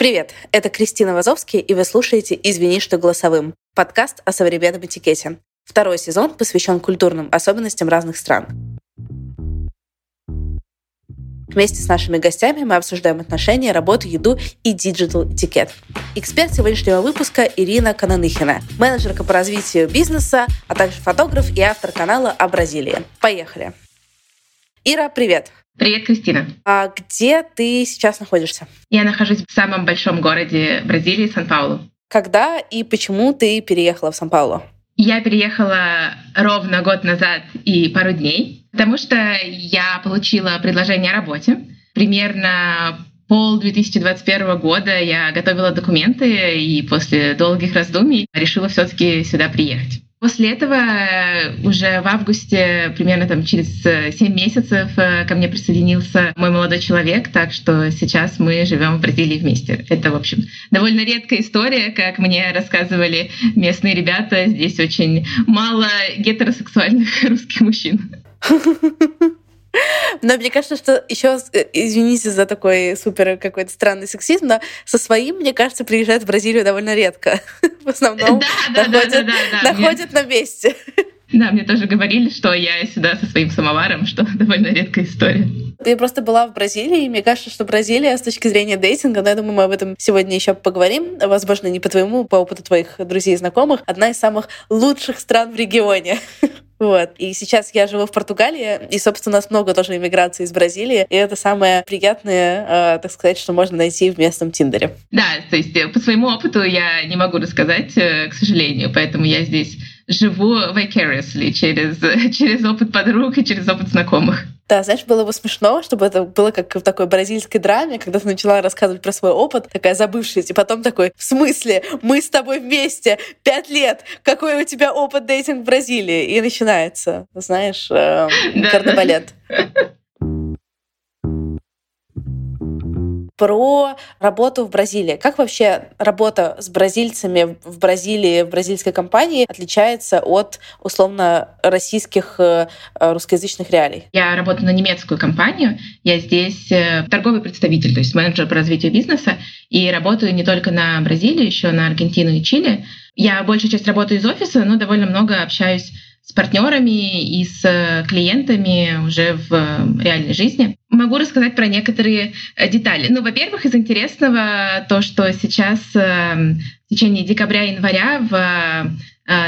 Привет, это Кристина Вазовский, и вы слушаете «Извини, что голосовым» — подкаст о современном этикете. Второй сезон посвящен культурным особенностям разных стран. Вместе с нашими гостями мы обсуждаем отношения, работу, еду и digital этикет. Эксперт сегодняшнего выпуска Ирина Кананыхина, менеджерка по развитию бизнеса, а также фотограф и автор канала о Бразилии. Поехали! Ира, привет! Привет, Кристина. А где ты сейчас находишься? Я нахожусь в самом большом городе Бразилии, Сан-Паулу. Когда и почему ты переехала в Сан-Паулу? Я переехала ровно год назад и пару дней, потому что я получила предложение о работе. Примерно пол 2021 года я готовила документы и после долгих раздумий решила все-таки сюда приехать. После этого э, уже в августе, примерно там через 7 месяцев, э, ко мне присоединился мой молодой человек, так что сейчас мы живем в Бразилии вместе. Это, в общем, довольно редкая история, как мне рассказывали местные ребята. Здесь очень мало гетеросексуальных русских мужчин. Но мне кажется, что еще, э, извините за такой супер какой-то странный сексизм, но со своим, мне кажется, приезжают в Бразилию довольно редко. В основном да, находят, да, да, да, находят на месте. Да, мне тоже говорили, что я сюда со своим самоваром, что довольно редкая история. Я просто была в Бразилии, и мне кажется, что Бразилия с точки зрения дейтинга, но я думаю, мы об этом сегодня еще поговорим, возможно, не по твоему, по опыту твоих друзей и знакомых, одна из самых лучших стран в регионе. Вот. И сейчас я живу в Португалии, и, собственно, у нас много тоже иммиграции из Бразилии, и это самое приятное, э, так сказать, что можно найти в местном Тиндере. Да, то есть э, по своему опыту я не могу рассказать, э, к сожалению, поэтому я здесь живу vicariously через, через опыт подруг и через опыт знакомых. Да, знаешь, было бы смешно, чтобы это было как в такой бразильской драме, когда ты начала рассказывать про свой опыт, такая забывшаяся, и потом такой, в смысле, мы с тобой вместе пять лет, какой у тебя опыт дейтинг в Бразилии? И начинается, знаешь, э, кардебалет. про работу в Бразилии. Как вообще работа с бразильцами в Бразилии, в бразильской компании отличается от, условно, российских э, русскоязычных реалий? Я работаю на немецкую компанию. Я здесь э, торговый представитель, то есть менеджер по развитию бизнеса. И работаю не только на Бразилию, еще на Аргентину и Чили. Я большую часть работаю из офиса, но довольно много общаюсь с партнерами и с э, клиентами уже в э, реальной жизни. Могу рассказать про некоторые э, детали. Ну, во-первых, из интересного то, что сейчас в течение декабря-января в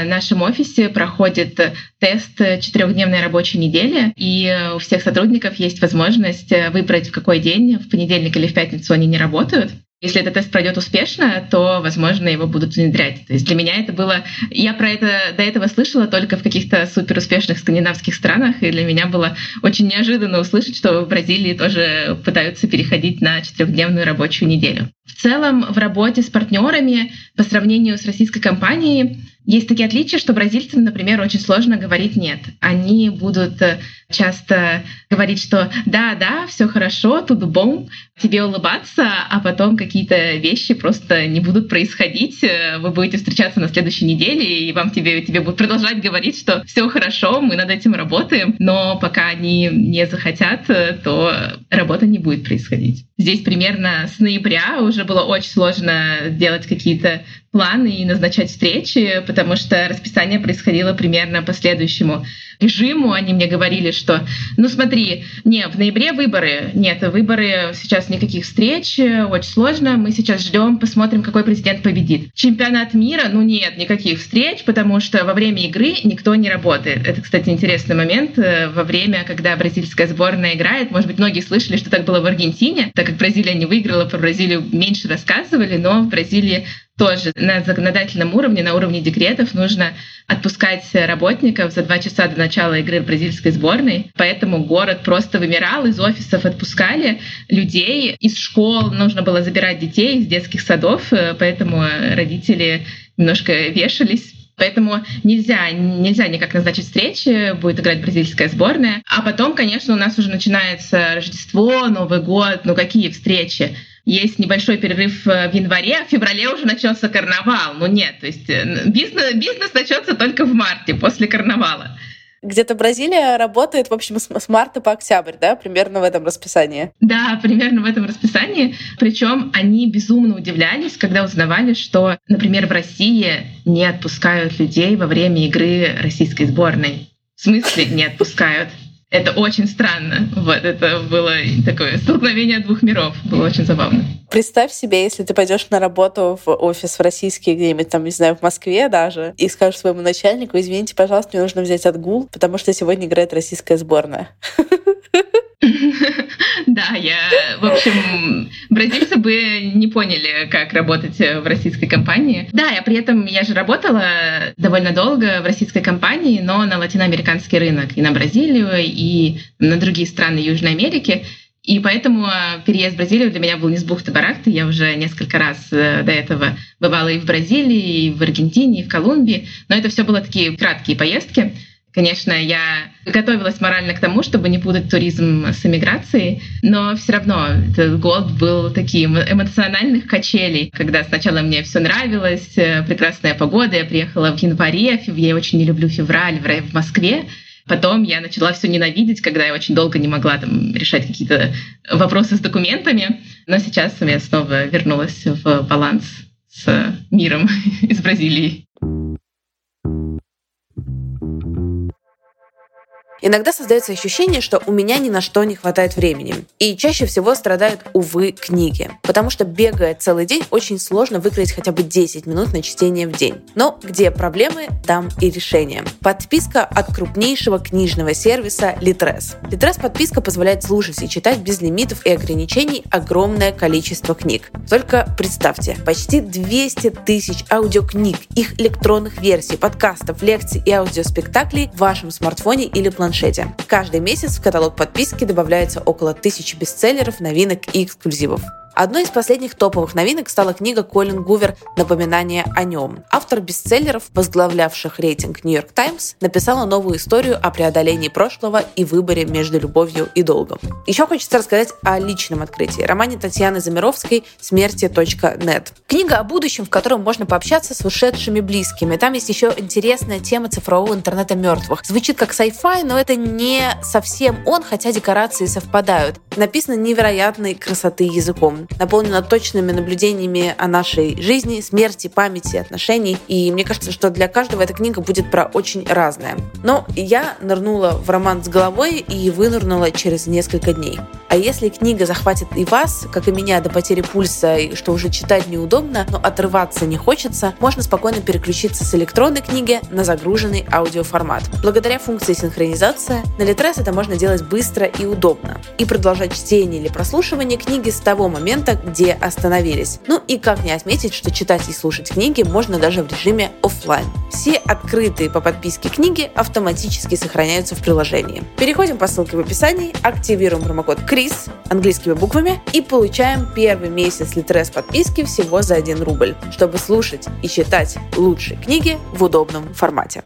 нашем офисе проходит тест четырехдневной рабочей недели, и у всех сотрудников есть возможность выбрать, в какой день, в понедельник или в пятницу они не работают. Если этот тест пройдет успешно, то, возможно, его будут внедрять. То есть для меня это было... Я про это до этого слышала только в каких-то супер успешных скандинавских странах, и для меня было очень неожиданно услышать, что в Бразилии тоже пытаются переходить на четырехдневную рабочую неделю. В целом, в работе с партнерами по сравнению с российской компанией есть такие отличия, что бразильцам, например, очень сложно говорить «нет». Они будут э, часто говорить, что «да, да, все хорошо, тут бом», тебе улыбаться, а потом какие-то вещи просто не будут происходить. Э, вы будете встречаться на следующей неделе, и вам тебе, тебе будут продолжать говорить, что все хорошо, мы над этим работаем, но пока они не захотят, э, то работа не будет происходить. Здесь примерно с ноября уже было очень сложно делать какие-то планы и назначать встречи, потому что расписание происходило примерно по следующему режиму. Они мне говорили, что, ну смотри, не, в ноябре выборы, нет, выборы, сейчас никаких встреч, очень сложно, мы сейчас ждем, посмотрим, какой президент победит. Чемпионат мира, ну нет, никаких встреч, потому что во время игры никто не работает. Это, кстати, интересный момент. Во время, когда бразильская сборная играет, может быть, многие слышали, что так было в Аргентине, так как Бразилия не выиграла, про Бразилию меньше рассказывали, но в Бразилии тоже на законодательном уровне, на уровне декретов нужно отпускать работников за два часа до начала игры в бразильской сборной. Поэтому город просто вымирал, из офисов отпускали людей, из школ нужно было забирать детей из детских садов, э, поэтому родители немножко вешались Поэтому нельзя, нельзя никак назначить встречи, будет играть бразильская сборная. А потом, конечно, у нас уже начинается Рождество, Новый год, ну какие встречи? Есть небольшой перерыв э, в январе, а в феврале уже начался карнавал. Ну нет, то есть э, бизнес, бизнес начнется только в марте, после карнавала. Где-то Бразилия работает, в общем, с марта по октябрь, да, примерно в этом расписании. Да, примерно в этом расписании. Причем они безумно удивлялись, когда узнавали, что, например, в России не отпускают людей во время игры российской сборной. В смысле не отпускают? Это очень странно. Вот, это было такое столкновение двух миров. Было очень забавно. Представь себе, если ты пойдешь на работу в офис в российский где-нибудь там, не знаю, в Москве даже, и скажешь своему начальнику, извините, пожалуйста, мне нужно взять отгул, потому что сегодня играет российская сборная. Да, я, в общем, бразильцы бы не поняли, как работать в российской компании. Да, я при этом, я же работала довольно долго в российской компании, но на латиноамериканский рынок, и на Бразилию, и на другие страны Южной Америки. И поэтому переезд в Бразилию для меня был не с бухты барахты. Я уже несколько раз э, до этого бывала и в Бразилии, и в Аргентине, и в Колумбии. Но это все было такие краткие поездки. Конечно, я готовилась морально к тому, чтобы не путать туризм с эмиграцией, но все равно этот год был таким эмоциональных качелей, когда сначала мне все нравилось, э, прекрасная погода, я приехала в январе, я очень не люблю февраль в Москве, Потом я начала все ненавидеть, когда я очень долго не могла там решать какие-то вопросы с документами. Но сейчас я снова вернулась в баланс с миром из Бразилии. Иногда создается ощущение, что у меня ни на что не хватает времени. И чаще всего страдают, увы, книги. Потому что бегая целый день, очень сложно выкроить хотя бы 10 минут на чтение в день. Но где проблемы, там и решение. Подписка от крупнейшего книжного сервиса Litres. Litres подписка позволяет слушать и читать без лимитов и ограничений огромное количество книг. Только представьте, почти 200 тысяч аудиокниг, их электронных версий, подкастов, лекций и аудиоспектаклей в вашем смартфоне или планшете планшете. Каждый месяц в каталог подписки добавляется около тысячи бестселлеров, новинок и эксклюзивов. Одной из последних топовых новинок стала книга Колин Гувер «Напоминание о нем». Автор бестселлеров, возглавлявших рейтинг Нью-Йорк Таймс, написала новую историю о преодолении прошлого и выборе между любовью и долгом. Еще хочется рассказать о личном открытии, романе Татьяны Замировской «Смерти.нет». Книга о будущем, в котором можно пообщаться с ушедшими близкими. Там есть еще интересная тема цифрового интернета мертвых. Звучит как sci-fi, но это не совсем он, хотя декорации совпадают. Написано невероятной красоты языком наполнена точными наблюдениями о нашей жизни, смерти, памяти, отношений. И мне кажется, что для каждого эта книга будет про очень разное. Но я нырнула в роман с головой и вынырнула через несколько дней. А если книга захватит и вас, как и меня, до потери пульса, и что уже читать неудобно, но отрываться не хочется, можно спокойно переключиться с электронной книги на загруженный аудиоформат. Благодаря функции синхронизация на Литрес это можно делать быстро и удобно. И продолжать чтение или прослушивание книги с того момента, момента, где остановились. Ну и как не отметить, что читать и слушать книги можно даже в режиме офлайн. Все открытые по подписке книги автоматически сохраняются в приложении. Переходим по ссылке в описании, активируем промокод КРИС английскими буквами и получаем первый месяц Литрес подписки всего за 1 рубль, чтобы слушать и читать лучшие книги в удобном формате.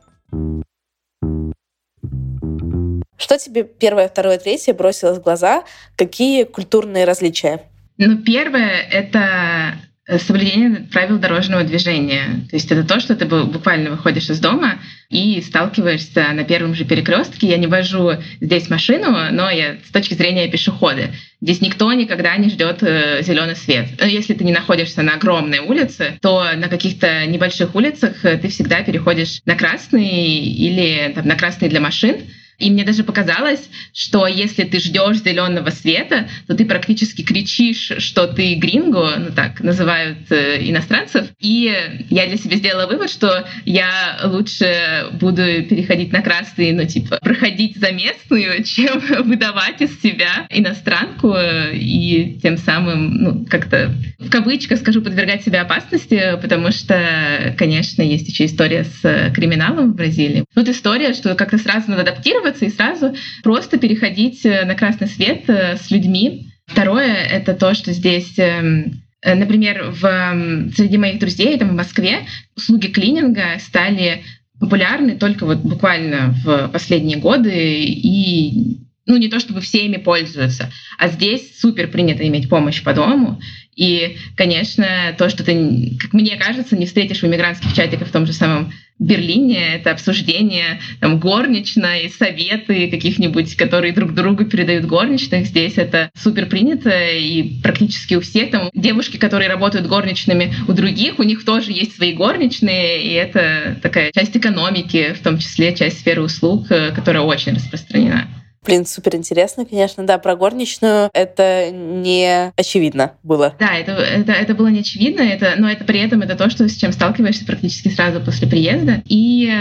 Что тебе первое, второе, третье бросилось в глаза? Какие культурные различия? Ну, первое — это э, соблюдение правил дорожного движения. То есть это то, что ты буквально выходишь из дома и сталкиваешься на первом же перекрестке. Я не вожу здесь машину, но я с точки зрения пешехода. Здесь никто никогда не ждет э, зеленый свет. Если ты не находишься на огромной улице, то на каких-то небольших улицах э, ты всегда переходишь на красный или там, на красный для машин. И мне даже показалось, что если ты ждешь зеленого света, то ты практически кричишь, что ты гринго, ну так называют э, иностранцев. И я для себя сделала вывод, что я лучше буду переходить на красный, ну типа проходить за местную, чем выдавать из себя иностранку и тем самым, ну как-то в кавычках скажу, подвергать себя опасности, потому что, конечно, есть еще история с криминалом в Бразилии. Тут история, что как-то сразу надо адаптироваться и сразу просто переходить на красный свет э, с людьми. Второе — это то, что здесь эм, э, Например, в, среди моих друзей там, в Москве услуги клининга стали популярны только вот буквально в последние годы и ну, не то чтобы все ими пользуются, а здесь супер принято иметь помощь по дому. И, конечно, то, что ты, как мне кажется, не встретишь в иммигрантских чатиках в том же самом Берлине, это обсуждение там, горничной, советы каких-нибудь, которые друг другу передают горничных. Здесь это супер принято, и практически у всех там девушки, которые работают горничными у других, у них тоже есть свои горничные, и это такая часть экономики, в том числе часть сферы услуг, э, которая очень распространена. Блин, супер интересно, конечно. Да, про горничную это не очевидно было. Да, это, это, это было не очевидно, это, но это при этом это то, что, с чем сталкиваешься практически сразу после приезда. И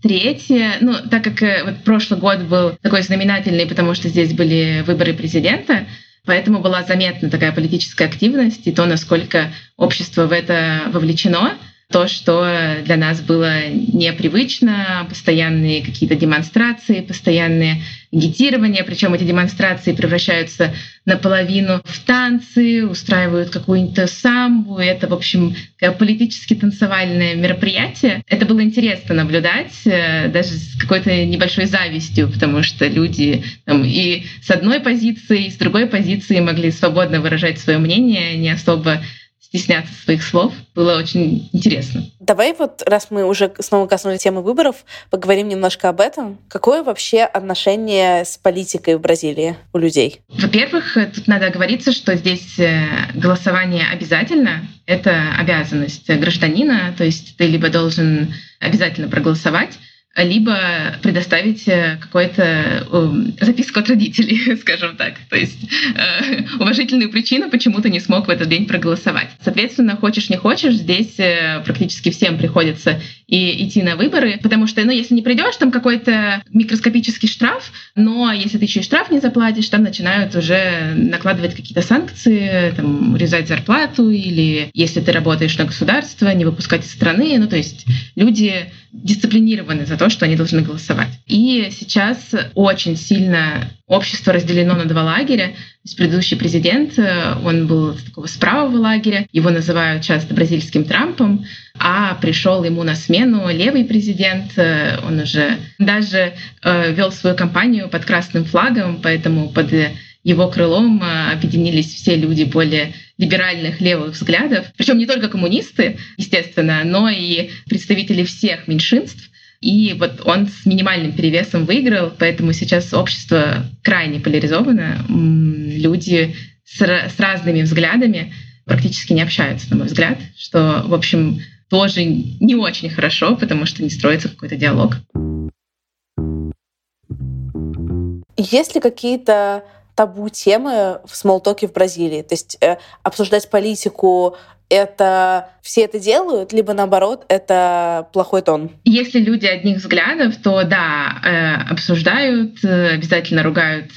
Третье, ну, так как э, вот прошлый год был такой знаменательный, потому что здесь были выборы президента, поэтому была заметна такая политическая активность и то, насколько общество в это вовлечено то, что для нас было непривычно, постоянные какие-то демонстрации, постоянные агитирования, причем эти демонстрации превращаются наполовину в танцы, устраивают какую-нибудь самбу. Это, в общем, политически танцевальное мероприятие. Это было интересно наблюдать, э, даже с какой-то небольшой завистью, потому что люди там, и с одной позиции, и с другой позиции могли свободно выражать свое мнение, не особо стесняться своих слов. Было очень интересно. Давай вот, раз мы уже снова коснулись темы выборов, поговорим немножко об этом. Какое вообще отношение с политикой в Бразилии у людей? Во-первых, тут надо оговориться, что здесь э, голосование обязательно. Это обязанность гражданина, то есть ты либо должен обязательно проголосовать, либо предоставить э, какую-то эм, записку от родителей, скажем так. То есть э, уважительную причину, почему ты не смог в этот день проголосовать. Соответственно, хочешь не хочешь, здесь э, практически всем приходится и идти на выборы, потому что, ну, если не придешь, там какой-то микроскопический штраф, но если ты еще и штраф не заплатишь, там начинают уже накладывать какие-то санкции, там, урезать зарплату, или если ты работаешь на государство, не выпускать из страны. Ну, то есть люди дисциплинированы за то, что они должны голосовать. И сейчас очень сильно общество разделено на два лагеря. То есть предыдущий президент, э, он был из такого справого лагеря, его называют часто бразильским Трампом, а пришел ему на смену левый президент, э, он уже даже э, вел свою кампанию под красным флагом, поэтому под его крылом объединились все люди более либеральных левых взглядов, причем не только коммунисты, естественно, но и представители всех меньшинств. И вот он с минимальным перевесом выиграл, поэтому сейчас общество крайне поляризовано. Люди с, с разными взглядами практически не общаются, на мой взгляд, что, в общем, тоже не очень хорошо, потому что не строится какой-то диалог. Есть ли какие-то табу темы в смолтоке в Бразилии? То есть э, обсуждать политику это все это делают, либо наоборот, это плохой тон? Если люди одних взглядов, то да, э, обсуждают, э, обязательно ругают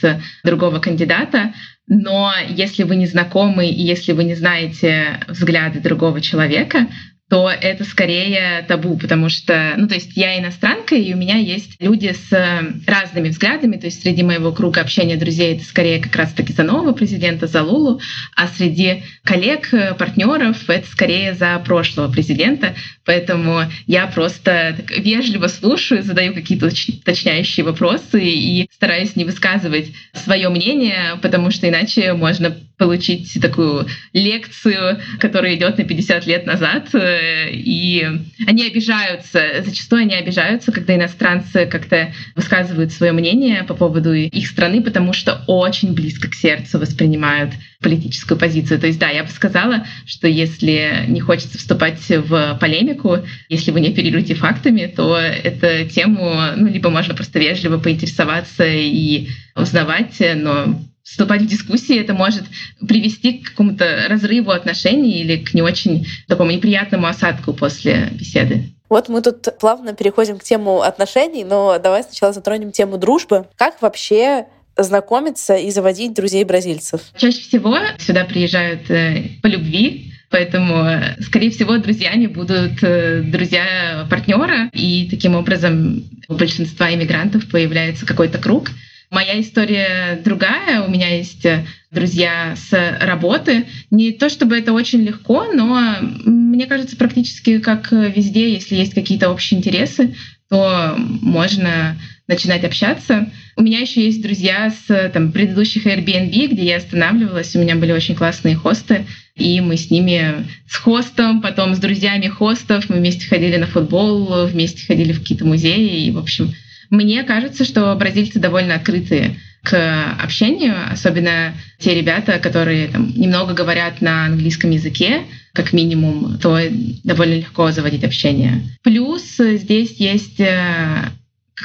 другого кандидата, но если вы не знакомы и если вы не знаете взгляды другого человека, то это скорее табу, потому что, ну, то есть я иностранка, и у меня есть люди с разными взглядами, то есть среди моего круга общения друзей это скорее как раз-таки за нового президента, за Лулу, а среди коллег, партнеров это скорее за прошлого президента, поэтому я просто вежливо слушаю, задаю какие-то уточняющие вопросы и стараюсь не высказывать свое мнение, потому что иначе можно получить такую лекцию, которая идет на 50 лет назад. Э, и они обижаются, зачастую они обижаются, когда иностранцы как-то высказывают свое мнение по поводу их страны, потому что очень близко к сердцу воспринимают политическую позицию. То есть, да, я бы сказала, что если не хочется вступать в полемику, если вы не оперируете фактами, то эту тему, ну, либо можно просто вежливо поинтересоваться и узнавать, но вступать в дискуссии, это может привести к какому-то разрыву отношений или к не очень такому неприятному осадку после беседы. Вот мы тут плавно переходим к тему отношений, но давай сначала затронем тему дружбы. Как вообще знакомиться и заводить друзей бразильцев? Чаще всего сюда приезжают э, по любви, Поэтому, э, скорее всего, друзьями будут э, друзья партнера, и таким образом у большинства иммигрантов появляется какой-то круг. Моя история другая. У меня есть друзья с работы. Не то чтобы это очень легко, но мне кажется, практически как везде, если есть какие-то общие интересы, то можно начинать общаться. У меня еще есть друзья с там, предыдущих Airbnb, где я останавливалась. У меня были очень классные хосты. И мы с ними, с хостом, потом с друзьями хостов, мы вместе ходили на футбол, вместе ходили в какие-то музеи. И, в общем, мне кажется, что бразильцы довольно открытые к общению, особенно те ребята, которые там, немного говорят на английском языке, как минимум, то довольно легко заводить общение. Плюс здесь есть э,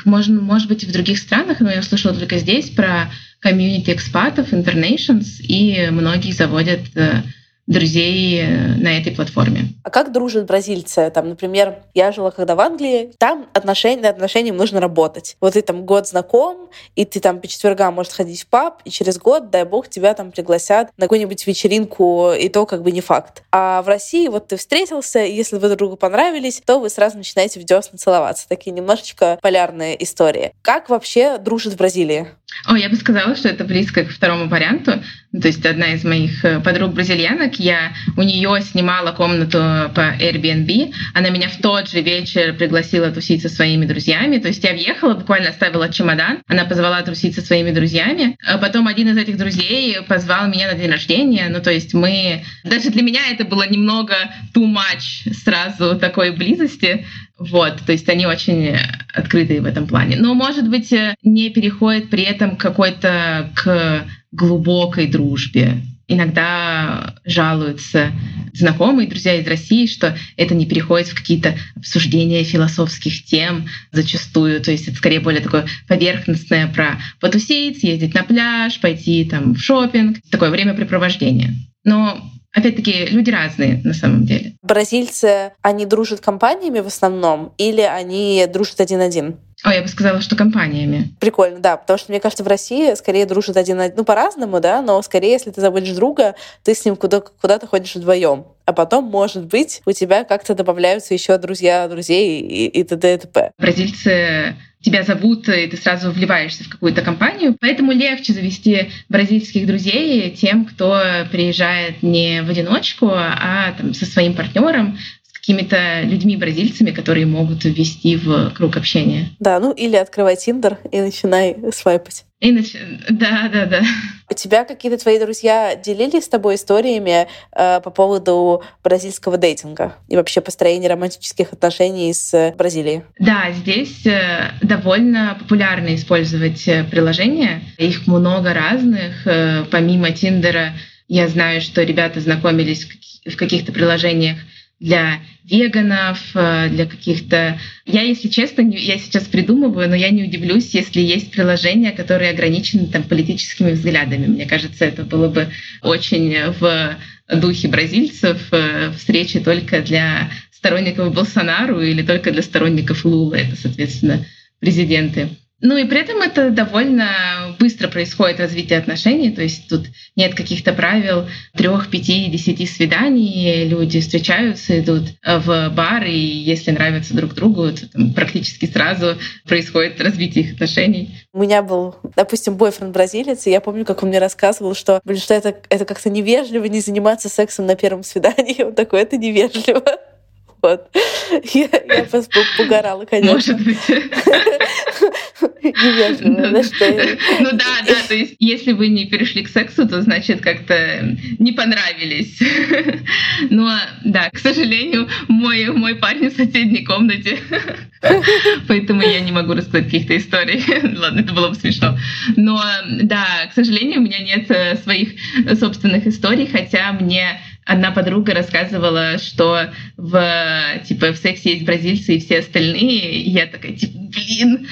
можно, может быть, в других странах, но я услышала только здесь про комьюнити экспатов, Internations, и многие заводят э, друзей э, на этой платформе. А как дружат бразильцы? Там, например, я жила когда в Англии, там отношения, отношениям нужно работать. Вот ты там год знаком, и ты там по четвергам можешь ходить в паб, и через год, дай бог, тебя там пригласят на какую-нибудь вечеринку, и то как бы не факт. А в России вот ты встретился, и если вы друг другу понравились, то вы сразу начинаете в десна целоваться. Такие немножечко полярные истории. Как вообще дружат в Бразилии? О, я бы сказала, что это близко к второму варианту. То есть одна из моих э, подруг бразильянок, я у нее снимала комнату по Airbnb, она меня в тот же вечер пригласила тусить со своими друзьями. То есть я въехала, буквально оставила чемодан, она позвала тусить со своими друзьями. А потом один из этих друзей позвал меня на день рождения. Ну, то есть мы... Даже для меня это было немного too much сразу такой близости. Вот, то есть они очень открытые в этом плане. Но, может быть, не переходит при этом какой-то к глубокой дружбе. Иногда жалуются знакомые, друзья из России, что это не переходит в какие-то обсуждения философских тем зачастую. То есть это скорее более такое поверхностное про потусить, съездить на пляж, пойти там в шопинг, такое времяпрепровождение. Но Опять-таки, люди разные на самом деле. Бразильцы, они дружат компаниями в основном или они дружат один-один? О, я бы сказала, что компаниями. Прикольно, да, потому что, мне кажется, в России скорее дружат один один, ну, по-разному, да, но скорее, если ты заводишь друга, ты с ним куда- куда-то ходишь вдвоем а потом, может быть, у тебя как-то добавляются еще друзья друзей и, и т.д. и т.п. Бразильцы тебя зовут, и ты сразу вливаешься в какую-то компанию. Поэтому легче завести бразильских друзей тем, кто приезжает не в одиночку, а там, со своим партнером, какими-то людьми-бразильцами, которые могут ввести в круг общения. Да, ну или открывай Тиндер и начинай свайпать. И нач... Да, да, да. У тебя какие-то твои друзья делились с тобой историями э, по поводу бразильского дейтинга и вообще построения романтических отношений с Бразилией? Да, здесь э, довольно популярно использовать э, приложения. Их много разных. Э, помимо Тиндера, я знаю, что ребята знакомились в каких-то приложениях для веганов, э, для каких-то... Я, если честно, я сейчас придумываю, но я не удивлюсь, если есть приложения, которые ограничены там, политическими взглядами. Мне кажется, это было бы очень в духе бразильцев э, встречи только для сторонников Болсонару или только для сторонников Лула. Это, соответственно, президенты. Ну и при этом это довольно быстро происходит развитие отношений, то есть тут нет каких-то правил трех, пяти, десяти свиданий, люди встречаются, идут в бар, и если нравятся друг другу, то там практически сразу происходит развитие их отношений. У меня был, допустим, бойфренд бразилец, и я помню, как он мне рассказывал, что, блин, что это, это как-то невежливо не заниматься сексом на первом свидании. Он такой, это невежливо. Вот. Я, я погорала, конечно. Может быть. невежливо. Ну да, да, то есть если вы не перешли к сексу, то значит как-то не понравились. Но да, к сожалению, мой, мой парень в соседней комнате, поэтому я не могу рассказать каких-то историй. Ладно, это было бы смешно. Но да, к сожалению, у меня нет э, своих собственных историй, хотя мне одна подруга рассказывала, что в, типа, в сексе есть бразильцы и все остальные. И я такая, типа, блин,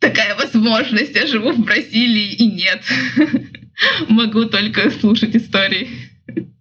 такая возможность, я живу в Бразилии и нет. Могу только слушать истории.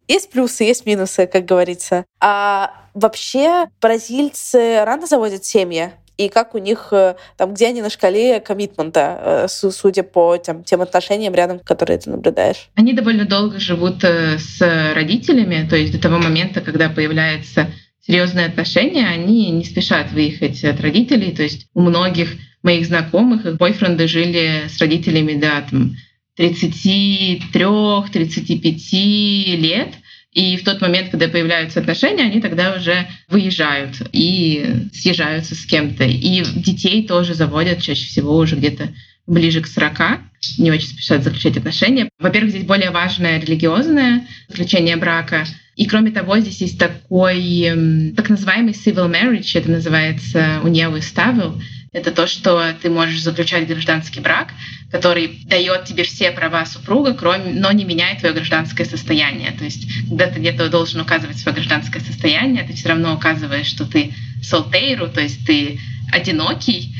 Есть плюсы, есть минусы, как говорится. А вообще бразильцы рано заводят семьи? И как у них, э, там, где они на шкале коммитмента, э, судя по тем, тем отношениям рядом, которые ты наблюдаешь? Они довольно долго живут э, с родителями, то есть до того момента, когда появляется серьезные отношения, они не спешат выехать от родителей. То есть у многих моих знакомых их бойфренды жили с родителями до там, 33-35 лет. И в тот момент, когда появляются отношения, они тогда уже выезжают и съезжаются с кем-то. И детей тоже заводят чаще всего уже где-то ближе к 40, не очень спешат заключать отношения. Во-первых, здесь более важное религиозное заключение брака. И кроме того, здесь есть такой так называемый civil marriage, это называется уневый ставил, это то, что ты можешь заключать гражданский брак, который дает тебе все права супруга, кроме, но не меняет твое гражданское состояние. То есть, когда ты где-то должен указывать свое гражданское состояние, ты все равно указываешь, что ты солтейру, то есть ты одинокий,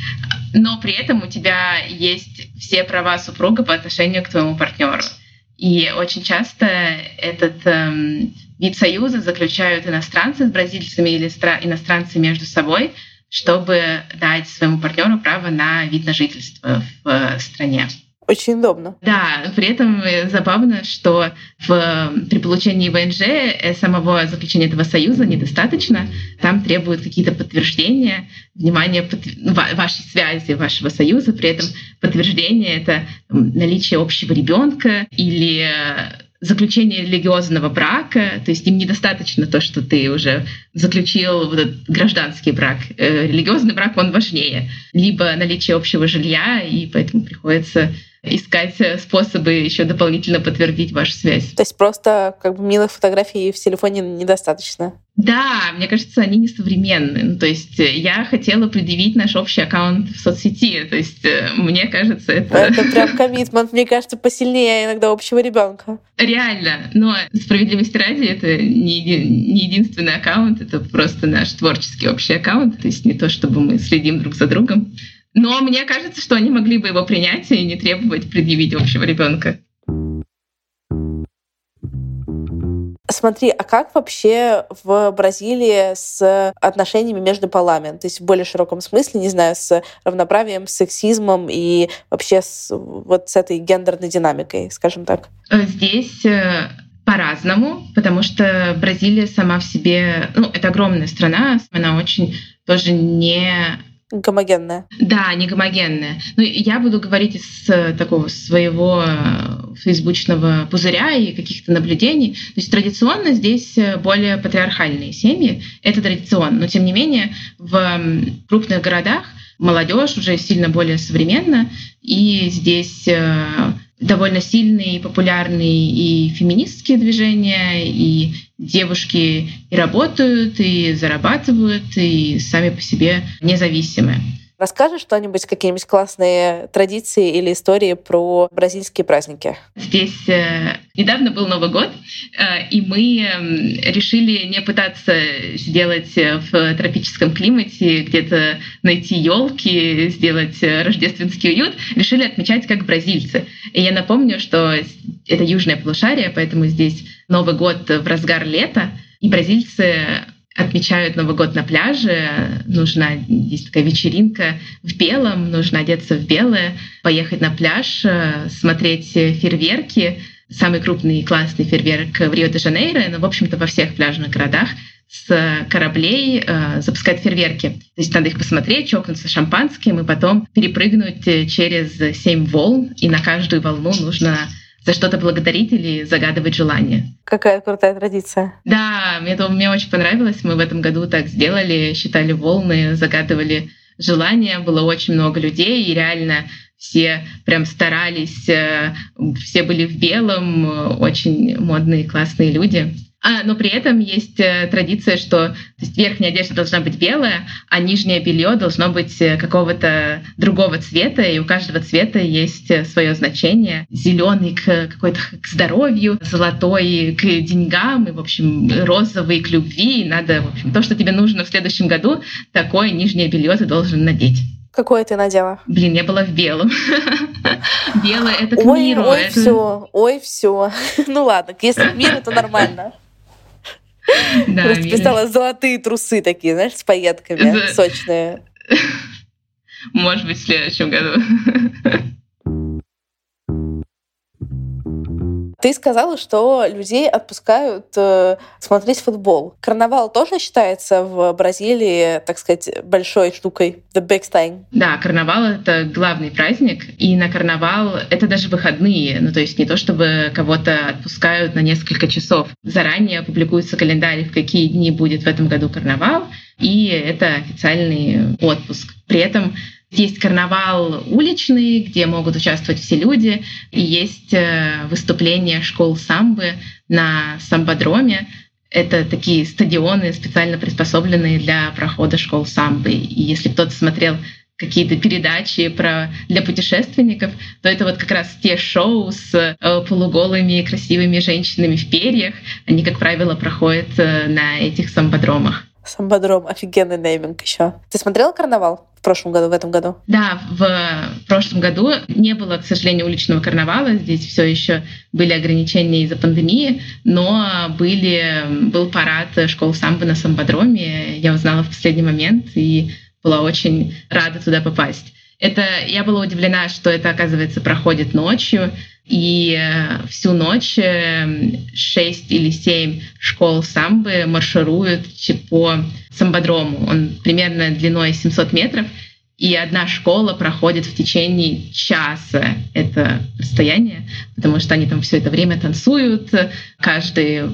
но при этом у тебя есть все права супруга по отношению к твоему партнеру. И очень часто этот эм, вид союза заключают иностранцы с бразильцами или иностранцы между собой, чтобы дать своему партнеру право на вид на жительство в э, стране. Очень удобно. Да, при этом э, забавно, что в, при получении ВНЖ э, самого заключения этого союза недостаточно. Там требуют какие-то подтверждения, внимание, под, вашей связи, вашего союза. При этом подтверждение — это наличие общего ребенка или заключение религиозного брака, то есть им недостаточно то, что ты уже заключил вот этот гражданский брак. Э, религиозный брак, он важнее. Либо наличие общего жилья, и поэтому приходится искать э, способы еще дополнительно подтвердить вашу связь. То есть просто как бы милых фотографий в телефоне недостаточно? Да, мне кажется, они несовременные. Ну, то есть э, я хотела предъявить наш общий аккаунт в соцсети. То есть э, мне кажется, это... Это прям коммитмент, мне кажется, посильнее иногда общего ребенка. Реально. Но справедливости ради, это не, не единственный аккаунт, это просто наш творческий общий аккаунт. То есть не то, чтобы мы следим друг за другом. Но мне кажется, что они могли бы его принять и не требовать предъявить общего ребенка. Смотри, а как вообще в Бразилии с отношениями между полами? То есть в более широком смысле, не знаю, с равноправием, с сексизмом и вообще с, вот с этой гендерной динамикой, скажем так? Здесь э, по-разному, потому что Бразилия сама в себе, ну, это огромная страна, она очень тоже не Гомогенная. Да, не гомогенная. Ну, я буду говорить из э, такого своего э, фейсбучного пузыря и каких-то наблюдений. То есть традиционно здесь э, более патриархальные семьи. Это традиционно. Но тем не менее в крупных городах молодежь уже сильно более современна. И здесь довольно сильные, популярные и феминистские движения, и девушки и работают, и зарабатывают, и сами по себе независимы. Расскажешь что-нибудь, какие-нибудь классные традиции или истории про бразильские праздники? Здесь э, недавно был Новый год, э, и мы э, решили не пытаться сделать в тропическом климате, где-то найти елки, сделать рождественский уют. Решили отмечать как бразильцы. И я напомню, что это южное полушарие, поэтому здесь Новый год в разгар лета, и бразильцы отмечают Новый год на пляже, нужна есть такая вечеринка в белом, нужно одеться в белое, поехать на пляж, э, смотреть фейерверки. Самый крупный и классный фейерверк в Рио-де-Жанейро, но, в общем-то, во всех пляжных городах с кораблей э, запускать фейерверки. То есть надо их посмотреть, чокнуться шампанским и потом перепрыгнуть через семь волн, и на каждую волну нужно за что-то благодарить или загадывать желание. Какая крутая традиция. Да, мне, это, мне очень понравилось. Мы в этом году так сделали, считали волны, загадывали желание, было очень много людей, и реально все прям старались, э, все были в белом, очень модные, классные люди. А, но при этом есть э, традиция, что то есть верхняя одежда должна быть белая, а нижнее белье должно быть э, какого-то другого цвета, и у каждого цвета есть э, свое значение. Зеленый к какой-то к здоровью, золотой к деньгам, и, в общем, розовый к любви. И надо, в общем, то, что тебе нужно в следующем году, такое нижнее белье ты должен надеть. Какое ты надела? Блин, я была в белом. Белое это к ой, миру. Ой, это... все, ой, все. Ну ладно, если к миру, то нормально. Да, Просто представила золотые трусы такие, знаешь, с пайетками, сочные. Может быть, в следующем году. Ты сказала, что людей отпускают э, смотреть футбол. Карнавал тоже считается в Бразилии, так сказать, большой штукой, the big thing. Да, карнавал — это главный праздник, и на карнавал это даже выходные, ну то есть не то, чтобы кого-то отпускают на несколько часов. Заранее публикуется календарь, в какие дни будет в этом году карнавал, и это официальный отпуск. При этом есть карнавал уличный, где могут участвовать все люди, и есть э, выступления школ самбы на самбодроме. Это такие стадионы, специально приспособленные для прохода школ самбы. И если кто-то смотрел какие-то передачи про для путешественников, то это вот как раз те шоу с э, полуголыми красивыми женщинами в перьях. Они, как правило, проходят э, на этих самбодромах. Самбодром, офигенный нейминг еще. Ты смотрела карнавал в прошлом году, в этом году? Да, в прошлом году не было, к сожалению, уличного карнавала. Здесь все еще были ограничения из-за пандемии, но были, был парад школ самбо на самбодроме. Я узнала в последний момент и была очень рада туда попасть. Это я была удивлена, что это, оказывается, проходит ночью. И э, всю ночь э, шесть или семь школ самбы маршируют по самбодрому. Он примерно длиной 700 метров. И одна школа проходит в течение часа это расстояние, потому что они там все это время танцуют. Каждый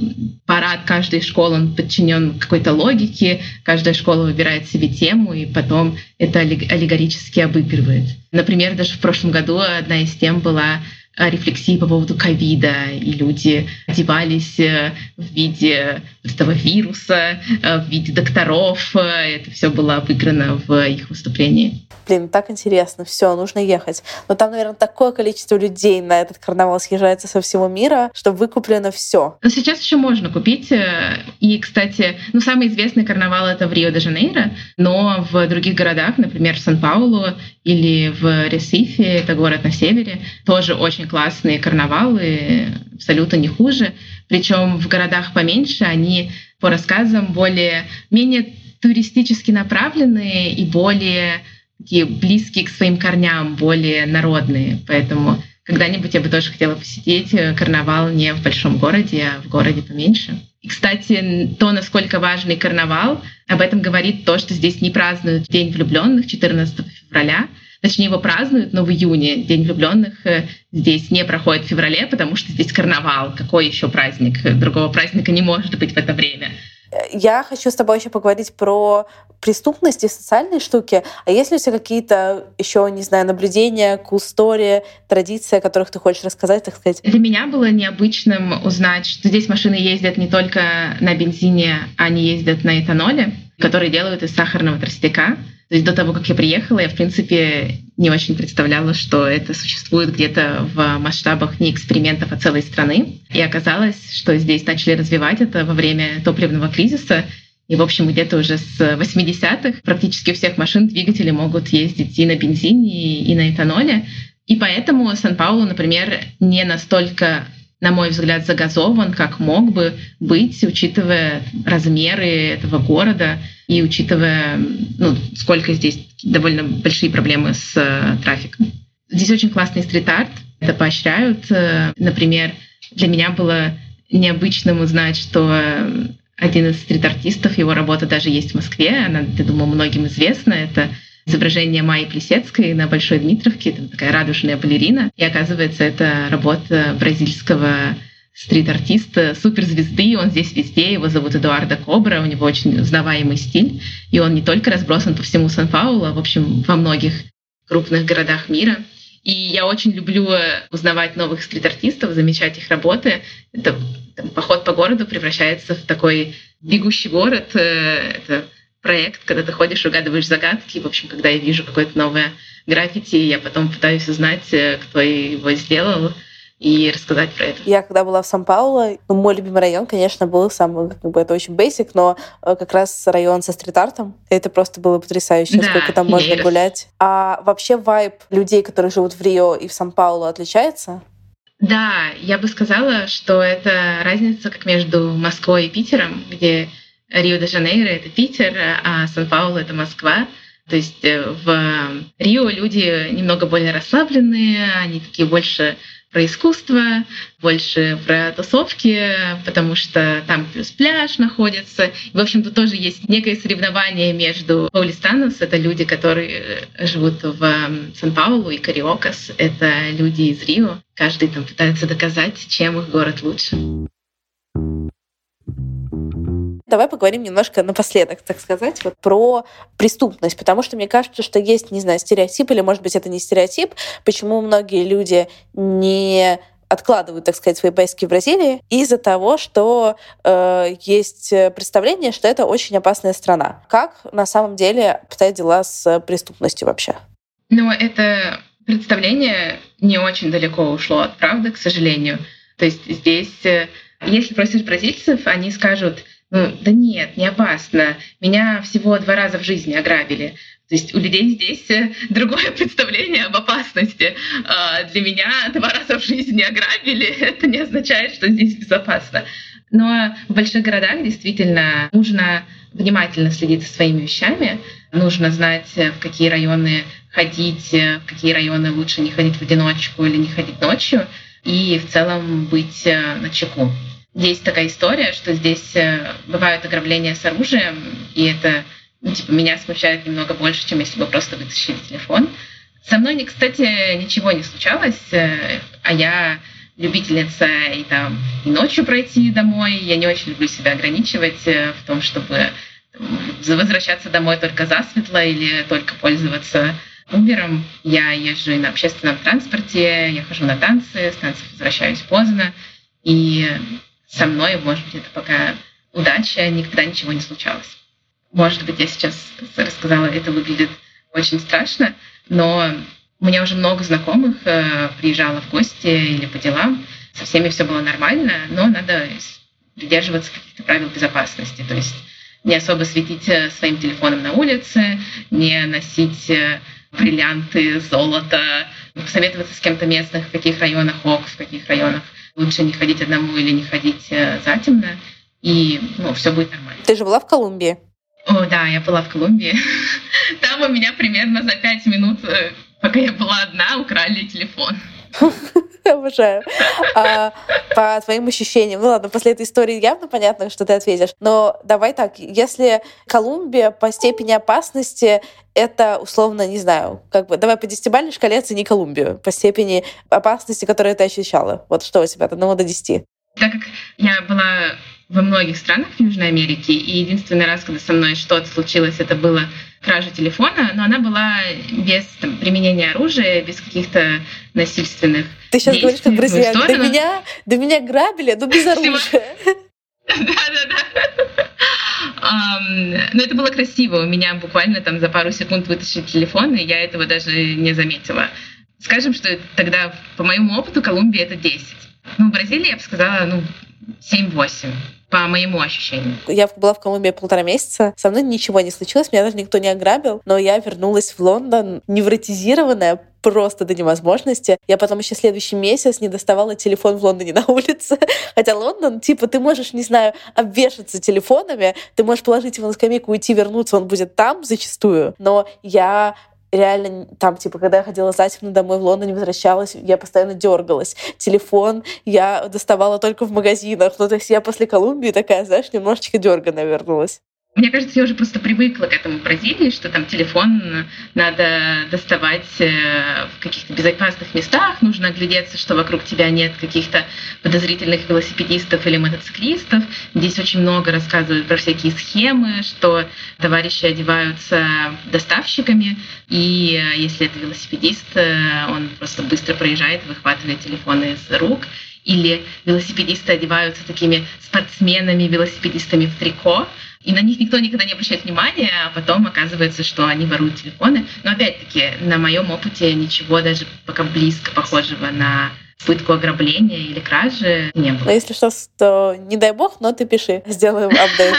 парад каждой школы он подчинен какой-то логике. Каждая школа выбирает себе тему и потом это аллег- аллегорически обыгрывает. Например, даже в прошлом году одна из тем была рефлексии по поводу ковида, и люди одевались э, в виде этого вируса, э, в виде докторов. Э, Это все было обыграно в их выступлении. Блин, так интересно, все, нужно ехать. Но там, наверное, такое количество людей на этот карнавал съезжается со всего мира, что выкуплено все. Но сейчас еще можно купить. э, И, кстати, ну, самый известный карнавал это в Рио-де-Жанейро, но в других городах, например, в Сан-Паулу или в Ресифе, это город на севере, тоже очень классные карнавалы, абсолютно не хуже. Причем в городах поменьше они по рассказам более менее туристически направленные и более такие близкие к своим корням, более народные. Поэтому когда-нибудь я бы тоже хотела посетить э, карнавал не в большом городе, а в городе поменьше. И, кстати, то, насколько важный карнавал, об этом говорит то, что здесь не празднуют День влюбленных 14 февраля. Точнее, его празднуют, но в июне. День влюбленных э, здесь не проходит в феврале, потому что здесь карнавал. Какой еще праздник? Другого праздника не может быть в это время. Я хочу с тобой еще поговорить про преступность и социальные штуки. А есть ли у тебя какие-то еще, не знаю, наблюдения, story, традиции, о которых ты хочешь рассказать, так сказать? Для меня было необычным узнать, что здесь машины ездят не только на бензине, они ездят на этаноле, который делают из сахарного тростника. То есть до того, как я приехала, я, в принципе, не очень представляла, что это существует где-то в масштабах не экспериментов, а целой страны. И оказалось, что здесь начали развивать это во время топливного кризиса. И, в общем, где-то уже с 80-х практически у всех машин двигатели могут ездить и на бензине, и на этаноле. И поэтому Сан-Паулу, например, не настолько на мой взгляд, загазован, как мог бы быть, учитывая размеры этого города и учитывая, ну, сколько здесь довольно большие проблемы с э, трафиком. Здесь очень классный стрит-арт, это поощряют. Э, Например, для меня было необычным узнать, что один из стрит-артистов, его работа даже есть в Москве, она, я думаю, многим известна, это изображение Майи Плесецкой на Большой Дмитровке, там такая радужная балерина. И оказывается, это работа бразильского стрит-артист, суперзвезды, он здесь везде, его зовут Эдуардо Кобра, у него очень узнаваемый стиль, и он не только разбросан по всему Сан-Паулу, а, в общем, во многих крупных городах мира. И я очень люблю узнавать новых стрит-артистов, замечать их работы. Это там, поход по городу превращается в такой бегущий город. Э, это проект, когда ты ходишь, угадываешь загадки. В общем, когда я вижу какое-то новое граффити, я потом пытаюсь узнать, э, кто его сделал, и рассказать про это. Я когда была в Сан-Пауло, ну, мой любимый район, конечно, был самый, как бы это очень basic, но э, как раз район со стрит-артом. Это просто было потрясающе, да, сколько там можно гулять. А вообще вайб людей, которые живут в Рио и в Сан-Пауло, отличается? Да, я бы сказала, что это разница как между Москвой и Питером, где Рио-де-Жанейро — это Питер, а Сан-Пауло — это Москва. То есть э, в Рио люди немного более расслабленные, они такие больше про искусство, больше про тусовки, потому что там плюс пляж находится. в общем, тут тоже есть некое соревнование между Паулистанос, это люди, которые живут в Сан-Паулу, и Кариокас, это люди из Рио. Каждый там пытается доказать, чем их город лучше. Давай поговорим немножко напоследок, так сказать, вот про преступность, потому что мне кажется, что есть, не знаю, стереотип, или, может быть, это не стереотип, почему многие люди не откладывают, так сказать, свои поездки в Бразилии из-за того, что э, есть представление, что это очень опасная страна. Как на самом деле обстоят дела с преступностью вообще? Ну, это представление не очень далеко ушло от правды, к сожалению. То есть здесь, э, если спросишь бразильцев, они скажут, ну, да нет, не опасно. Меня всего два раза в жизни ограбили. То есть у людей здесь э, другое представление об опасности. А, для меня два раза в жизни ограбили, это не означает, что здесь безопасно. Но в больших городах действительно нужно внимательно следить за своими вещами, нужно знать, э, в какие районы ходить, э, в какие районы лучше не ходить в одиночку или не ходить ночью, и в целом быть на чеку. Есть такая история, что здесь э, бывают ограбления с оружием, и это ну, типа, меня смущает немного больше, чем если бы просто вытащили телефон. Со мной, кстати, ничего не случалось, э, а я любительница и там и ночью пройти домой. Я не очень люблю себя ограничивать э, в том, чтобы возвращаться домой только засветло или только пользоваться Uber. Я езжу и на общественном транспорте, я хожу на танцы, с танцев возвращаюсь поздно. И со мной, может быть, это пока удача, никогда ничего не случалось. Может быть, я сейчас рассказала, это выглядит очень страшно, но у меня уже много знакомых э, приезжало в гости или по делам. Со всеми все было нормально, но надо придерживаться каких-то правил безопасности. То есть не особо светить э, своим телефоном на улице, не носить э, бриллианты, золото, посоветоваться с кем-то местных, в каких районах ок, в каких районах лучше не ходить одному или не ходить э, затемно, и ну, все будет нормально. Ты же была в Колумбии? О, да, я была в Колумбии. Там у меня примерно за пять минут, э, пока я была одна, украли телефон. Обожаю. А, по твоим ощущениям, ну ладно, после этой истории явно понятно, что ты ответишь. Но давай так, если Колумбия по степени опасности это условно, не знаю, как бы, давай по десятибалльной шкале оцени Колумбию по степени опасности, которую ты ощущала. Вот что у тебя от 1 до 10? Так как я была во многих странах Южной Америки, и единственный раз, когда со мной что-то случилось, это было кража телефона, но она была без там, применения оружия, без каких-то насильственных Ты сейчас говоришь, как друзья, до меня, до меня грабили, но без оружия. Да-да-да. Но это было красиво. У меня буквально там за пару секунд вытащили телефон, и я этого даже не заметила. Скажем, что тогда, по моему опыту, Колумбия это 10. Ну, в Бразилии я бы сказала, ну, 7-8 по моему ощущению. Я была в Колумбии полтора месяца, со мной ничего не случилось, меня даже никто не ограбил, но я вернулась в Лондон невротизированная, просто до невозможности. Я потом еще следующий месяц не доставала телефон в Лондоне на улице. Хотя Лондон, типа, ты можешь, не знаю, обвешаться телефонами, ты можешь положить его на скамейку, уйти, вернуться, он будет там зачастую. Но я реально там, типа, когда я ходила затемно домой в Лондоне, возвращалась, я постоянно дергалась. Телефон я доставала только в магазинах. Ну, то есть я после Колумбии такая, знаешь, немножечко дерганая вернулась. Мне кажется, я уже просто привыкла к этому в Бразилии, что там телефон надо доставать э, в каких-то безопасных местах, нужно оглядеться, что вокруг тебя нет каких-то подозрительных велосипедистов или мотоциклистов. Здесь очень много рассказывают про всякие схемы, что товарищи одеваются доставщиками, и э, если это велосипедист, э, он просто быстро проезжает, выхватывает телефон из рук или велосипедисты одеваются такими спортсменами, велосипедистами в трико, и на них никто никогда не обращает внимания, а потом оказывается, что они воруют телефоны. Но опять-таки, на моем опыте ничего даже пока близко похожего на пытку ограбления или кражи не было. Но если что, то не дай бог, но ты пиши, сделаем апдейт.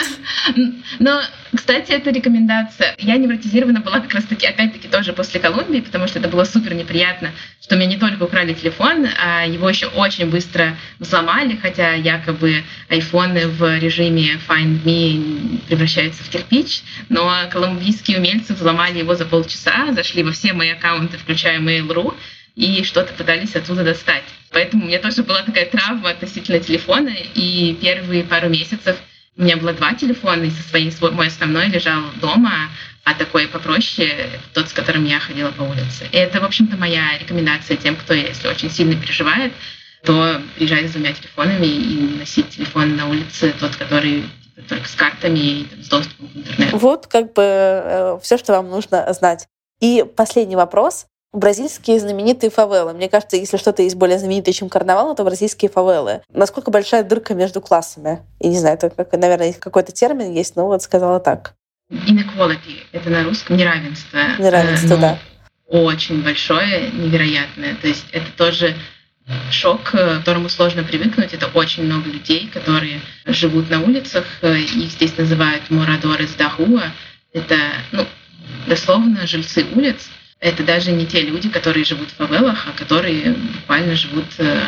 Но, кстати, это рекомендация. Я невротизирована была как раз-таки, опять-таки, тоже после Колумбии, потому что это было супер неприятно, что меня не только украли телефон, а его еще очень быстро взломали, хотя якобы айфоны в режиме Find Me превращаются в кирпич, но колумбийские умельцы взломали его за полчаса, зашли во все мои аккаунты, включая Mail.ru, и что-то пытались оттуда достать. Поэтому у меня тоже была такая травма относительно телефона, и первые пару месяцев у меня было два телефона, и со свой, мой основной лежал дома, а такой попроще тот, с которым я ходила по улице. И это, в общем-то, моя рекомендация тем, кто, если очень сильно переживает, то приезжать с двумя телефонами и носить телефон на улице, тот, который только с картами и там, с доступом к интернету. Вот как бы э, все, что вам нужно знать. И последний вопрос бразильские знаменитые фавелы. Мне кажется, если что-то есть более знаменитое, чем карнавал, то бразильские фавелы. Насколько большая дырка между классами? Я не знаю, это, как, наверное, какой-то термин есть, но вот сказала так. Inequality — это на русском неравенство. Неравенство, ну, да. Очень большое, невероятное. То есть это тоже шок, к которому сложно привыкнуть. Это очень много людей, которые живут на улицах. Их здесь называют морадоры с Дахуа. Это, ну, дословно, жильцы улиц это даже не те люди, которые живут в фавелах, а которые буквально живут, э,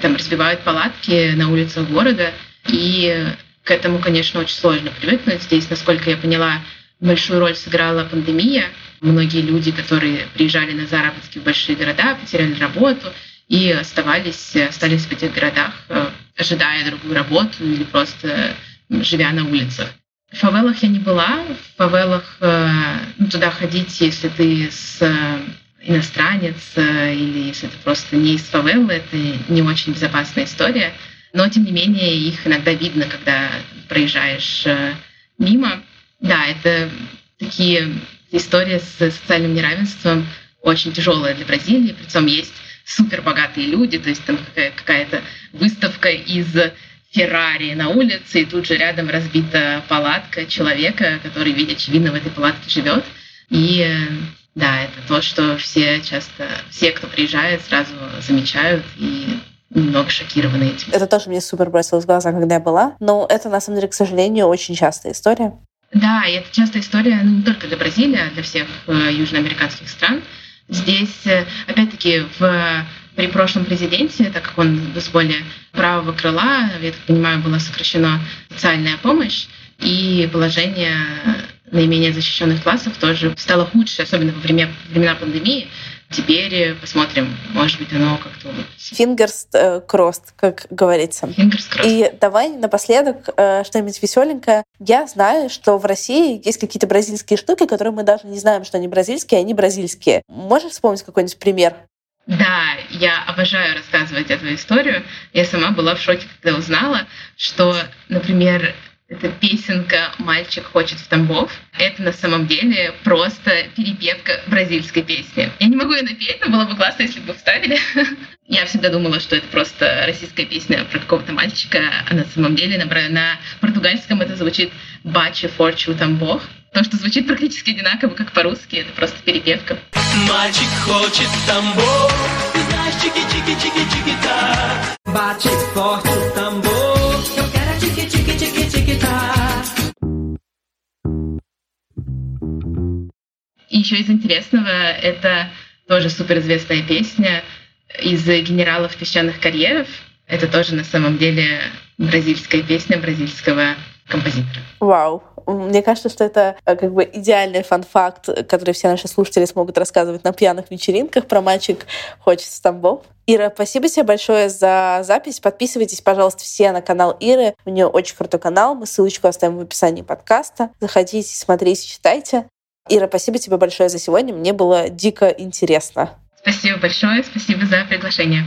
там разбивают палатки на улицах города. И к этому, конечно, очень сложно привыкнуть. Здесь, насколько я поняла, большую роль сыграла пандемия. Многие люди, которые приезжали на заработки в большие города, потеряли работу и оставались, остались в этих городах, э, ожидая другую работу или просто живя на улицах. В фавелах я не была. В фавелах э, ну, туда ходить, если ты с э, иностранец э, или если ты просто не из фавелы, это не очень безопасная история. Но, тем не менее, их иногда видно, когда проезжаешь мимо. Да, это такие истории с социальным неравенством очень тяжелые для Бразилии. Причем есть супер богатые люди, то есть там какая-то выставка из Феррари на улице, и тут же рядом разбита палатка человека, который, видя очевидно, в этой палатке живет. И да, это то, что все часто, все, кто приезжает, сразу замечают и немного шокированы этим. Это тоже мне супер бросилось в глаза, когда я была. Но это, на самом деле, к сожалению, очень частая история. Да, и это частая история ну, не только для Бразилии, а для всех э, южноамериканских стран. Здесь, э, опять-таки, в при прошлом президенте, так как он с более правого крыла, я так понимаю, была сокращена социальная помощь, и положение наименее защищенных классов тоже стало хуже, особенно во время, времена пандемии. Теперь посмотрим, может быть, оно как-то улучшится. Fingers э, crossed, как говорится. Fingers crossed. И давай напоследок э, что-нибудь веселенькое. Я знаю, что в России есть какие-то бразильские штуки, которые мы даже не знаем, что они бразильские, а они бразильские. Можешь вспомнить какой-нибудь пример? Да, я обожаю рассказывать эту историю. Я сама была в шоке, когда узнала, что, например, эта песенка «Мальчик хочет в Тамбов» — это на самом деле просто перепевка бразильской песни. Я не могу ее напеть, но было бы классно, если бы вставили. Я всегда думала, что это просто российская песня про какого-то мальчика, а на самом деле на, на португальском это звучит «Бачи форчу Тамбов». То, что звучит практически одинаково, как по-русски, это просто перепевка. Мальчик хочет тамбов, ты знаешь, чики-чики-чики-чики-та. Бачит forte И еще из интересного, это тоже суперизвестная песня из «Генералов песчаных карьеров». Это тоже на самом деле бразильская песня бразильского композитора. Вау, Мне кажется, что это э, как бы идеальный фан-факт, который все наши слушатели смогут рассказывать на пьяных вечеринках про мальчик хочется Тамбов. Ира, спасибо тебе большое за запись. Подписывайтесь, пожалуйста, все на канал Иры. У нее очень крутой канал. Мы ссылочку оставим в описании подкаста. Заходите, смотрите, читайте. Ира, спасибо тебе большое за сегодня. Мне было дико интересно. Спасибо большое. Спасибо за приглашение.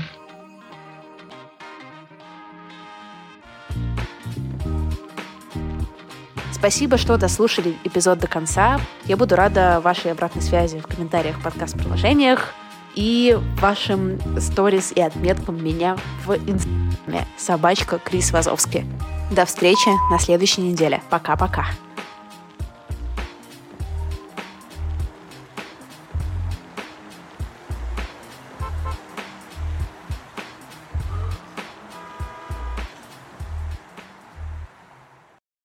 Спасибо, что дослушали эпизод до конца. Я буду рада вашей обратной связи в комментариях в подкаст-приложениях и вашим сторис и отметкам меня в инстаграме собачка Крис Вазовский. До встречи на следующей неделе. Пока-пока.